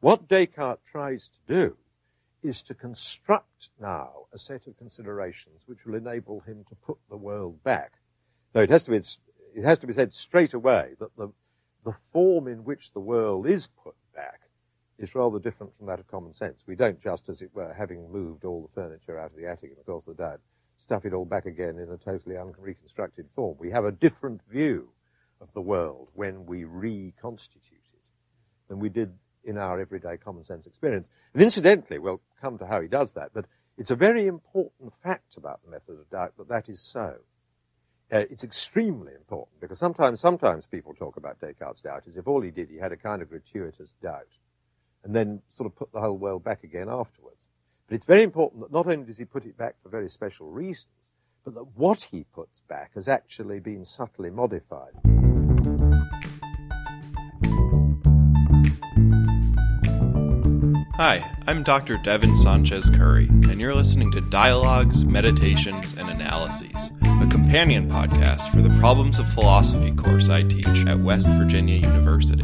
What Descartes tries to do is to construct now a set of considerations which will enable him to put the world back. Though it has to be, it has to be said straight away that the, the form in which the world is put back is rather different from that of common sense. We don't just, as it were, having moved all the furniture out of the attic and the course the day, stuff it all back again in a totally unreconstructed form. We have a different view of the world when we reconstitute it than we did in our everyday common sense experience. And incidentally, we'll come to how he does that, but it's a very important fact about the method of doubt that that is so. Uh, it's extremely important because sometimes, sometimes people talk about Descartes' doubt as if all he did, he had a kind of gratuitous doubt and then sort of put the whole world back again afterwards. But it's very important that not only does he put it back for very special reasons, but that what he puts back has actually been subtly modified. Hi, I'm Dr. Devin Sanchez Curry, and you're listening to Dialogues, Meditations, and Analyses, a companion podcast for the Problems of Philosophy course I teach at West Virginia University.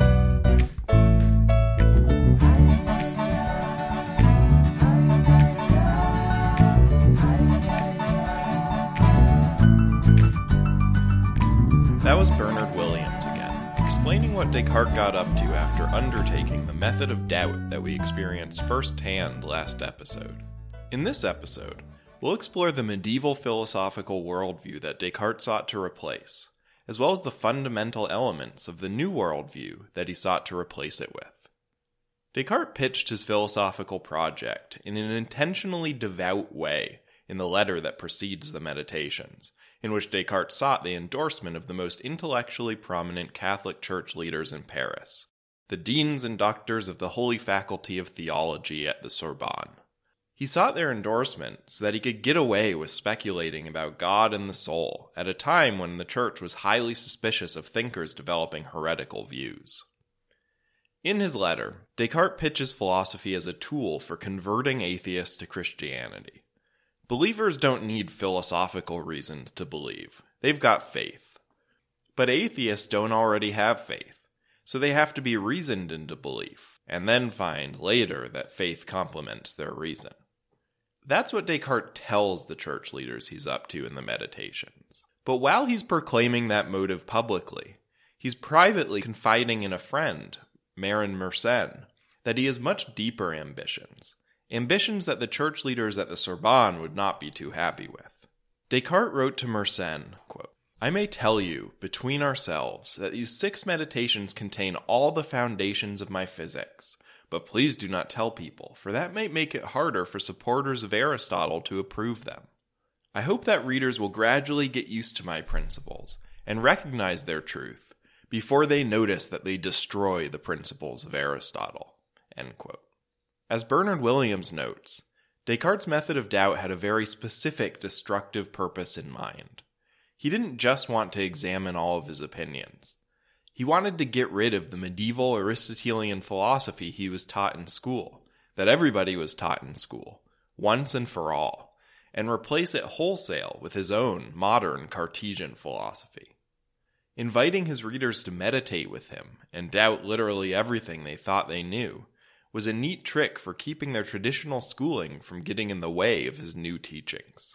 Descartes got up to after undertaking the method of doubt that we experienced firsthand last episode. In this episode, we'll explore the medieval philosophical worldview that Descartes sought to replace, as well as the fundamental elements of the new worldview that he sought to replace it with. Descartes pitched his philosophical project in an intentionally devout way in the letter that precedes the Meditations, in which Descartes sought the endorsement of the most intellectually prominent Catholic Church leaders in Paris, the deans and doctors of the Holy Faculty of Theology at the Sorbonne. He sought their endorsement so that he could get away with speculating about God and the soul at a time when the Church was highly suspicious of thinkers developing heretical views. In his letter, Descartes pitches philosophy as a tool for converting atheists to Christianity. Believers don't need philosophical reasons to believe, they've got faith. But atheists don't already have faith, so they have to be reasoned into belief, and then find later that faith complements their reason. That's what Descartes tells the church leaders he's up to in the Meditations. But while he's proclaiming that motive publicly, he's privately confiding in a friend, Marin Mersenne, that he has much deeper ambitions ambitions that the church leaders at the Sorbonne would not be too happy with. Descartes wrote to Mersenne, quote, I may tell you, between ourselves, that these six meditations contain all the foundations of my physics. But please do not tell people, for that might make it harder for supporters of Aristotle to approve them. I hope that readers will gradually get used to my principles and recognize their truth before they notice that they destroy the principles of Aristotle. As Bernard Williams notes, Descartes' method of doubt had a very specific destructive purpose in mind. He didn't just want to examine all of his opinions. He wanted to get rid of the medieval Aristotelian philosophy he was taught in school, that everybody was taught in school, once and for all, and replace it wholesale with his own modern Cartesian philosophy. Inviting his readers to meditate with him and doubt literally everything they thought they knew was a neat trick for keeping their traditional schooling from getting in the way of his new teachings.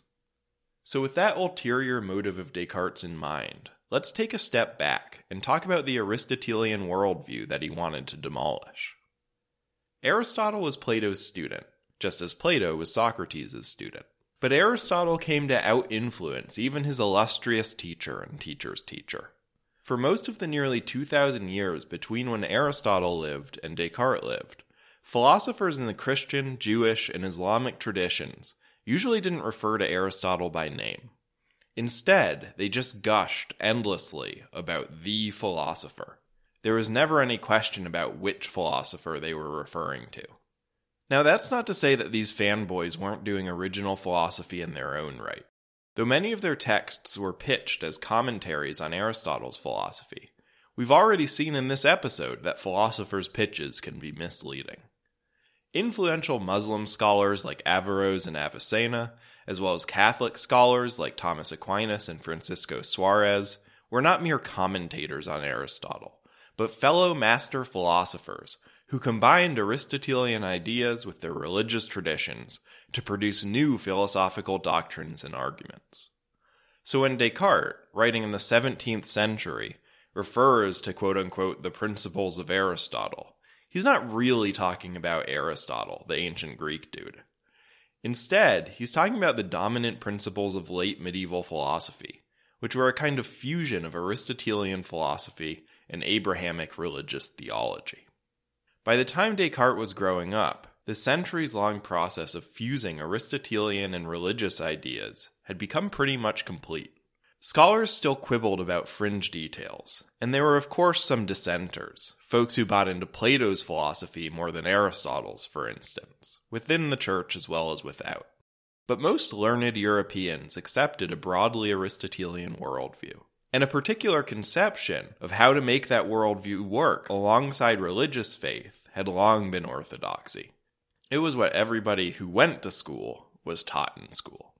So, with that ulterior motive of Descartes in mind, let's take a step back and talk about the Aristotelian worldview that he wanted to demolish. Aristotle was Plato's student, just as Plato was Socrates' student. But Aristotle came to out influence even his illustrious teacher and teacher's teacher. For most of the nearly 2,000 years between when Aristotle lived and Descartes lived, Philosophers in the Christian, Jewish, and Islamic traditions usually didn't refer to Aristotle by name. Instead, they just gushed endlessly about the philosopher. There was never any question about which philosopher they were referring to. Now, that's not to say that these fanboys weren't doing original philosophy in their own right, though many of their texts were pitched as commentaries on Aristotle's philosophy. We've already seen in this episode that philosophers' pitches can be misleading. Influential Muslim scholars like Averroes and Avicenna, as well as Catholic scholars like Thomas Aquinas and Francisco Suarez, were not mere commentators on Aristotle, but fellow master philosophers who combined Aristotelian ideas with their religious traditions to produce new philosophical doctrines and arguments. So when Descartes, writing in the 17th century, refers to quote unquote the principles of Aristotle, he's not really talking about Aristotle, the ancient Greek dude. Instead, he's talking about the dominant principles of late medieval philosophy, which were a kind of fusion of Aristotelian philosophy and Abrahamic religious theology. By the time Descartes was growing up, the centuries long process of fusing Aristotelian and religious ideas had become pretty much complete. Scholars still quibbled about fringe details, and there were, of course, some dissenters, folks who bought into Plato's philosophy more than Aristotle's, for instance, within the church as well as without. But most learned Europeans accepted a broadly Aristotelian worldview, and a particular conception of how to make that worldview work alongside religious faith had long been orthodoxy. It was what everybody who went to school was taught in school.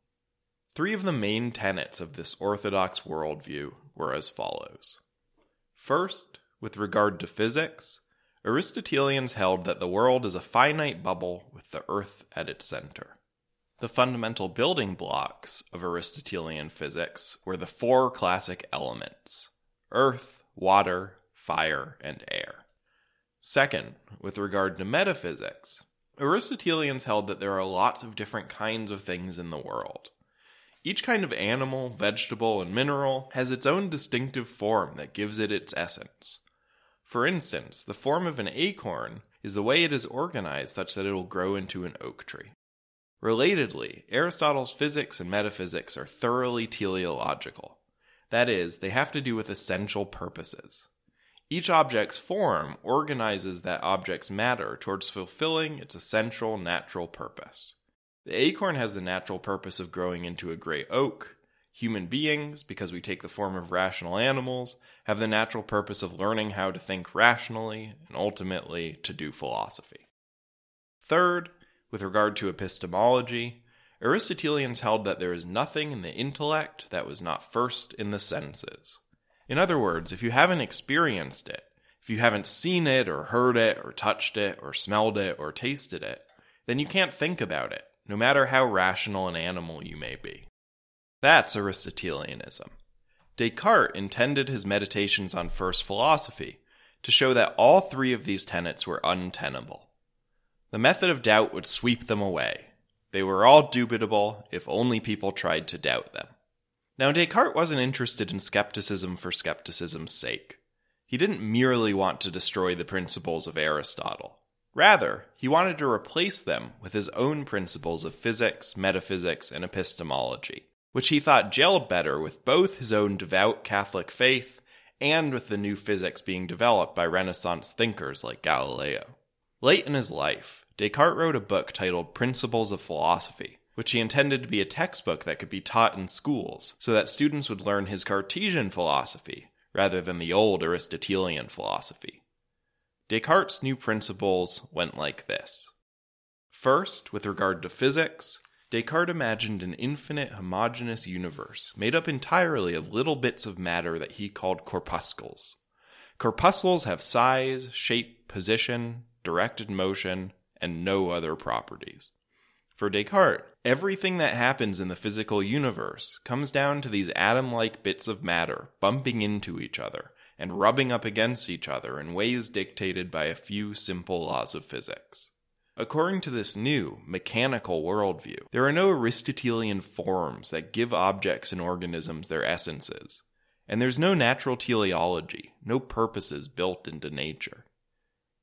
Three of the main tenets of this orthodox worldview were as follows. First, with regard to physics, Aristotelians held that the world is a finite bubble with the earth at its center. The fundamental building blocks of Aristotelian physics were the four classic elements earth, water, fire, and air. Second, with regard to metaphysics, Aristotelians held that there are lots of different kinds of things in the world. Each kind of animal, vegetable, and mineral has its own distinctive form that gives it its essence. For instance, the form of an acorn is the way it is organized such that it will grow into an oak tree. Relatedly, Aristotle's physics and metaphysics are thoroughly teleological. That is, they have to do with essential purposes. Each object's form organizes that object's matter towards fulfilling its essential natural purpose. The acorn has the natural purpose of growing into a great oak. Human beings, because we take the form of rational animals, have the natural purpose of learning how to think rationally and ultimately to do philosophy. Third, with regard to epistemology, Aristotelians held that there is nothing in the intellect that was not first in the senses. In other words, if you haven't experienced it, if you haven't seen it or heard it or touched it or smelled it or tasted it, then you can't think about it no matter how rational an animal you may be. That's Aristotelianism. Descartes intended his meditations on first philosophy to show that all three of these tenets were untenable. The method of doubt would sweep them away. They were all dubitable if only people tried to doubt them. Now, Descartes wasn't interested in skepticism for skepticism's sake. He didn't merely want to destroy the principles of Aristotle. Rather, he wanted to replace them with his own principles of physics, metaphysics, and epistemology, which he thought gelled better with both his own devout Catholic faith and with the new physics being developed by Renaissance thinkers like Galileo. Late in his life, Descartes wrote a book titled Principles of Philosophy, which he intended to be a textbook that could be taught in schools so that students would learn his Cartesian philosophy rather than the old Aristotelian philosophy. Descartes' new principles went like this. First, with regard to physics, Descartes imagined an infinite homogeneous universe made up entirely of little bits of matter that he called corpuscles. Corpuscles have size, shape, position, directed motion, and no other properties. For Descartes, everything that happens in the physical universe comes down to these atom like bits of matter bumping into each other and rubbing up against each other in ways dictated by a few simple laws of physics. According to this new, mechanical worldview, there are no Aristotelian forms that give objects and organisms their essences, and there's no natural teleology, no purposes built into nature.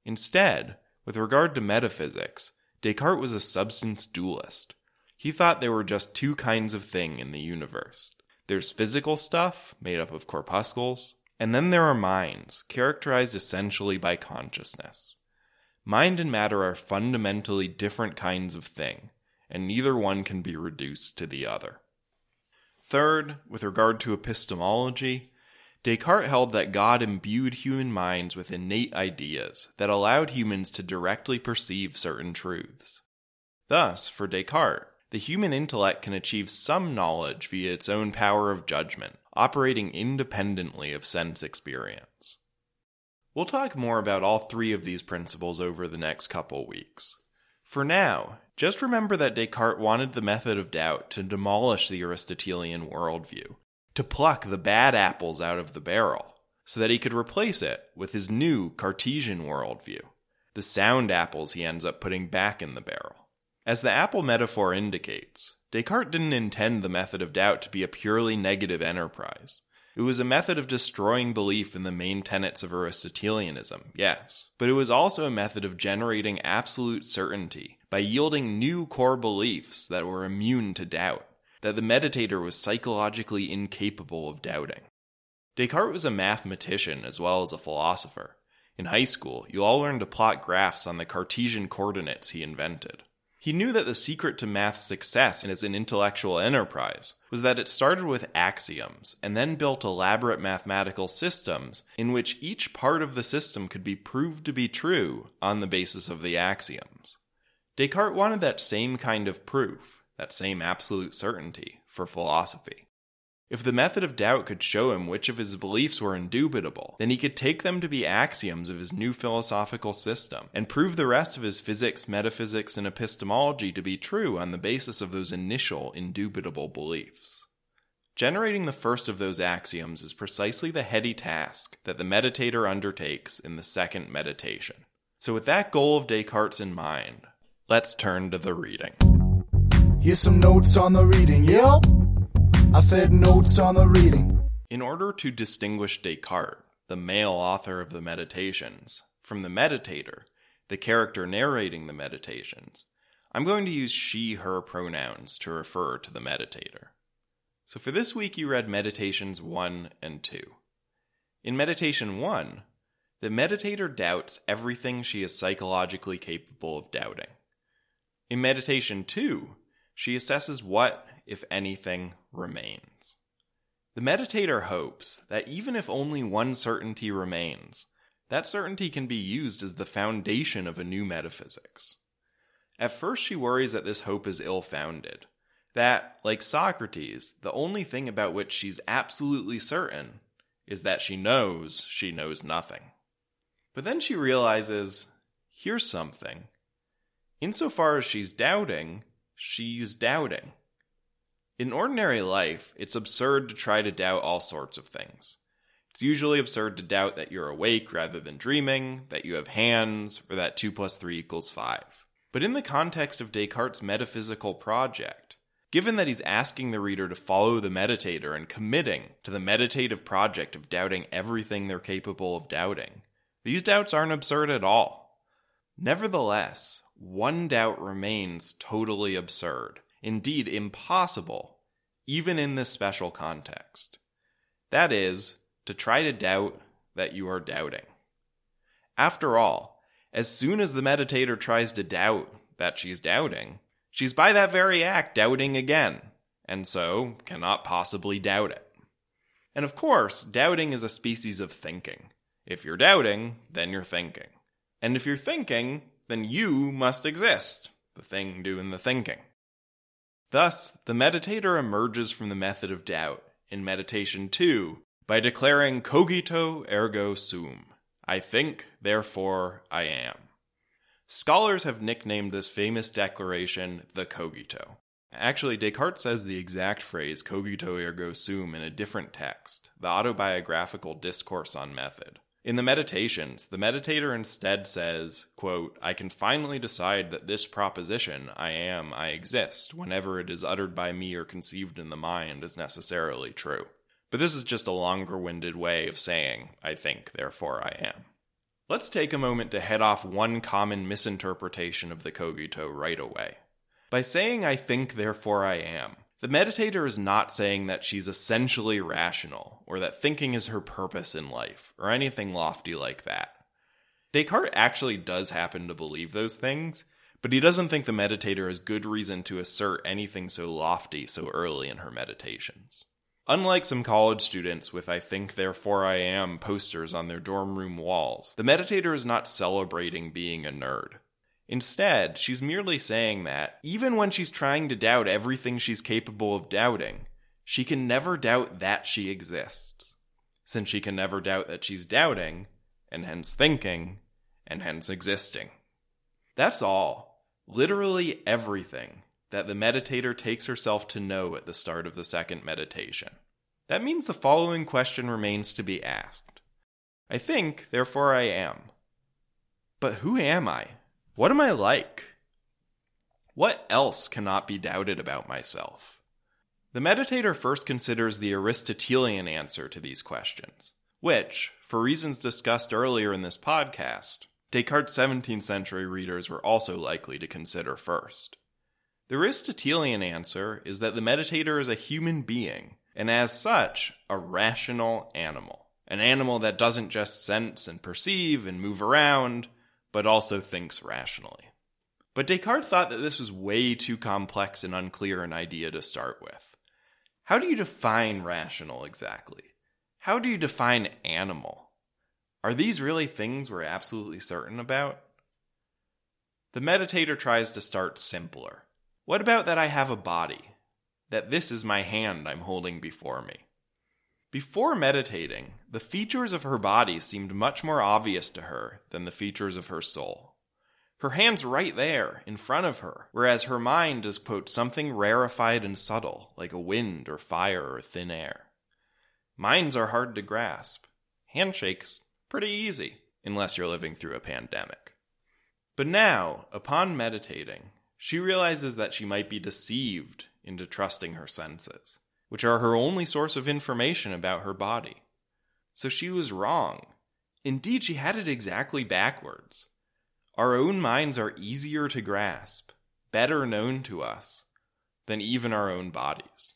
Instead, with regard to metaphysics, Descartes was a substance dualist. He thought there were just two kinds of thing in the universe. There's physical stuff, made up of corpuscles, and then there are minds, characterized essentially by consciousness. Mind and matter are fundamentally different kinds of thing, and neither one can be reduced to the other. Third, with regard to epistemology, Descartes held that God imbued human minds with innate ideas that allowed humans to directly perceive certain truths. Thus, for Descartes, the human intellect can achieve some knowledge via its own power of judgment, operating independently of sense experience. We'll talk more about all three of these principles over the next couple weeks. For now, just remember that Descartes wanted the method of doubt to demolish the Aristotelian worldview, to pluck the bad apples out of the barrel, so that he could replace it with his new Cartesian worldview, the sound apples he ends up putting back in the barrel. As the apple metaphor indicates, Descartes didn't intend the method of doubt to be a purely negative enterprise. It was a method of destroying belief in the main tenets of Aristotelianism, yes, but it was also a method of generating absolute certainty by yielding new core beliefs that were immune to doubt, that the meditator was psychologically incapable of doubting. Descartes was a mathematician as well as a philosopher. In high school, you all learned to plot graphs on the Cartesian coordinates he invented. He knew that the secret to math's success as an intellectual enterprise was that it started with axioms and then built elaborate mathematical systems in which each part of the system could be proved to be true on the basis of the axioms. Descartes wanted that same kind of proof, that same absolute certainty, for philosophy. If the method of doubt could show him which of his beliefs were indubitable, then he could take them to be axioms of his new philosophical system, and prove the rest of his physics, metaphysics, and epistemology to be true on the basis of those initial indubitable beliefs. Generating the first of those axioms is precisely the heady task that the meditator undertakes in the second meditation. So, with that goal of Descartes in mind, let's turn to the reading. Here's some notes on the reading, yep. I said notes on the reading. In order to distinguish Descartes, the male author of the Meditations, from the meditator, the character narrating the meditations, I'm going to use she, her pronouns to refer to the meditator. So for this week, you read Meditations 1 and 2. In Meditation 1, the meditator doubts everything she is psychologically capable of doubting. In Meditation 2, she assesses what, if anything, remains. The meditator hopes that even if only one certainty remains, that certainty can be used as the foundation of a new metaphysics. At first, she worries that this hope is ill founded, that, like Socrates, the only thing about which she's absolutely certain is that she knows she knows nothing. But then she realizes here's something. Insofar as she's doubting, she's doubting. In ordinary life, it's absurd to try to doubt all sorts of things. It's usually absurd to doubt that you're awake rather than dreaming, that you have hands, or that 2 plus 3 equals 5. But in the context of Descartes' metaphysical project, given that he's asking the reader to follow the meditator and committing to the meditative project of doubting everything they're capable of doubting, these doubts aren't absurd at all. Nevertheless, one doubt remains totally absurd indeed impossible, even in this special context. That is, to try to doubt that you are doubting. After all, as soon as the meditator tries to doubt that she's doubting, she's by that very act doubting again, and so cannot possibly doubt it. And of course, doubting is a species of thinking. If you're doubting, then you're thinking. And if you're thinking, then you must exist, the thing doing the thinking. Thus, the meditator emerges from the method of doubt in meditation 2 by declaring cogito ergo sum. I think, therefore I am. Scholars have nicknamed this famous declaration the cogito. Actually, Descartes says the exact phrase cogito ergo sum in a different text, the autobiographical discourse on method. In the meditations, the meditator instead says, quote, I can finally decide that this proposition, I am, I exist, whenever it is uttered by me or conceived in the mind, is necessarily true. But this is just a longer winded way of saying, I think, therefore I am. Let's take a moment to head off one common misinterpretation of the cogito right away. By saying, I think, therefore I am, the meditator is not saying that she's essentially rational, or that thinking is her purpose in life, or anything lofty like that. Descartes actually does happen to believe those things, but he doesn't think the meditator has good reason to assert anything so lofty so early in her meditations. Unlike some college students with I think therefore I am posters on their dorm room walls, the meditator is not celebrating being a nerd. Instead, she's merely saying that, even when she's trying to doubt everything she's capable of doubting, she can never doubt that she exists. Since she can never doubt that she's doubting, and hence thinking, and hence existing. That's all, literally everything, that the meditator takes herself to know at the start of the second meditation. That means the following question remains to be asked. I think, therefore I am. But who am I? What am I like? What else cannot be doubted about myself? The meditator first considers the Aristotelian answer to these questions, which, for reasons discussed earlier in this podcast, Descartes' 17th century readers were also likely to consider first. The Aristotelian answer is that the meditator is a human being, and as such, a rational animal. An animal that doesn't just sense and perceive and move around, but also thinks rationally. But Descartes thought that this was way too complex and unclear an idea to start with. How do you define rational exactly? How do you define animal? Are these really things we're absolutely certain about? The meditator tries to start simpler. What about that I have a body? That this is my hand I'm holding before me? Before meditating, the features of her body seemed much more obvious to her than the features of her soul. Her hand's right there, in front of her, whereas her mind is, quote, something rarefied and subtle, like a wind or fire or thin air. Minds are hard to grasp. Handshakes, pretty easy, unless you're living through a pandemic. But now, upon meditating, she realizes that she might be deceived into trusting her senses which are her only source of information about her body. So she was wrong. Indeed, she had it exactly backwards. Our own minds are easier to grasp, better known to us, than even our own bodies.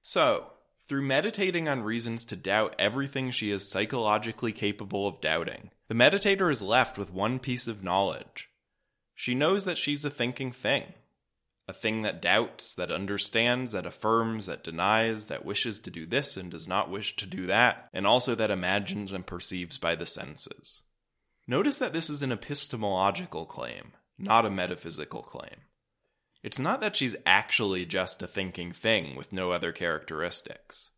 So, through meditating on reasons to doubt everything she is psychologically capable of doubting, the meditator is left with one piece of knowledge. She knows that she's a thinking thing a thing that doubts, that understands, that affirms, that denies, that wishes to do this and does not wish to do that, and also that imagines and perceives by the senses. Notice that this is an epistemological claim, not a metaphysical claim. It's not that she's actually just a thinking thing with no other characteristics.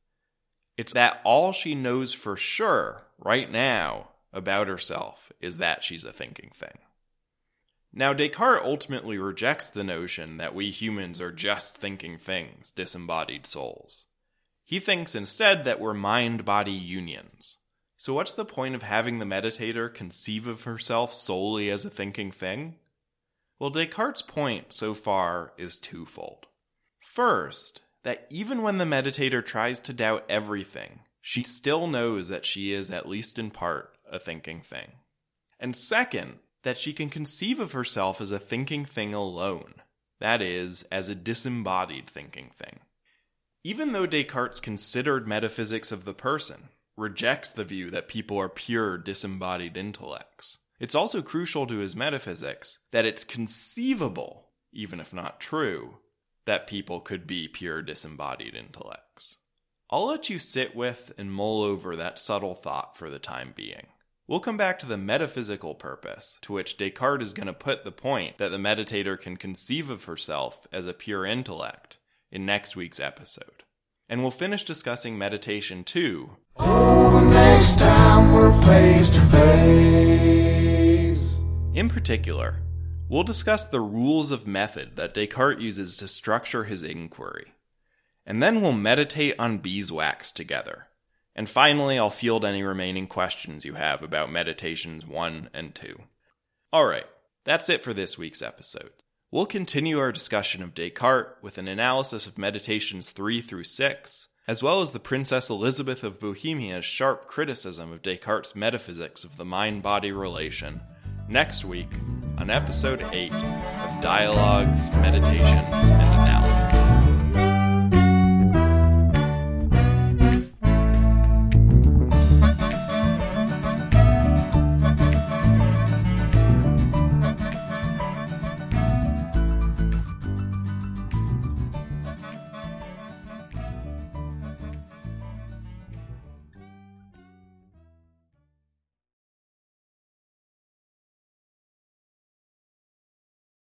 It's that all she knows for sure right now about herself is that she's a thinking thing. Now, Descartes ultimately rejects the notion that we humans are just thinking things, disembodied souls. He thinks instead that we're mind body unions. So, what's the point of having the meditator conceive of herself solely as a thinking thing? Well, Descartes' point so far is twofold. First, that even when the meditator tries to doubt everything, she still knows that she is, at least in part, a thinking thing. And second, that she can conceive of herself as a thinking thing alone, that is, as a disembodied thinking thing. Even though Descartes considered metaphysics of the person, rejects the view that people are pure disembodied intellects, it's also crucial to his metaphysics that it's conceivable, even if not true, that people could be pure disembodied intellects. I'll let you sit with and mull over that subtle thought for the time being. We'll come back to the metaphysical purpose, to which Descartes is going to put the point that the meditator can conceive of herself as a pure intellect, in next week's episode. And we'll finish discussing meditation too. Oh, next time we're face to face. In particular, we'll discuss the rules of method that Descartes uses to structure his inquiry. And then we'll meditate on beeswax together and finally, I'll field any remaining questions you have about Meditations 1 and 2. Alright, that's it for this week's episode. We'll continue our discussion of Descartes with an analysis of Meditations 3 through 6, as well as the Princess Elizabeth of Bohemia's sharp criticism of Descartes' metaphysics of the mind body relation, next week on episode 8 of Dialogues, Meditations, and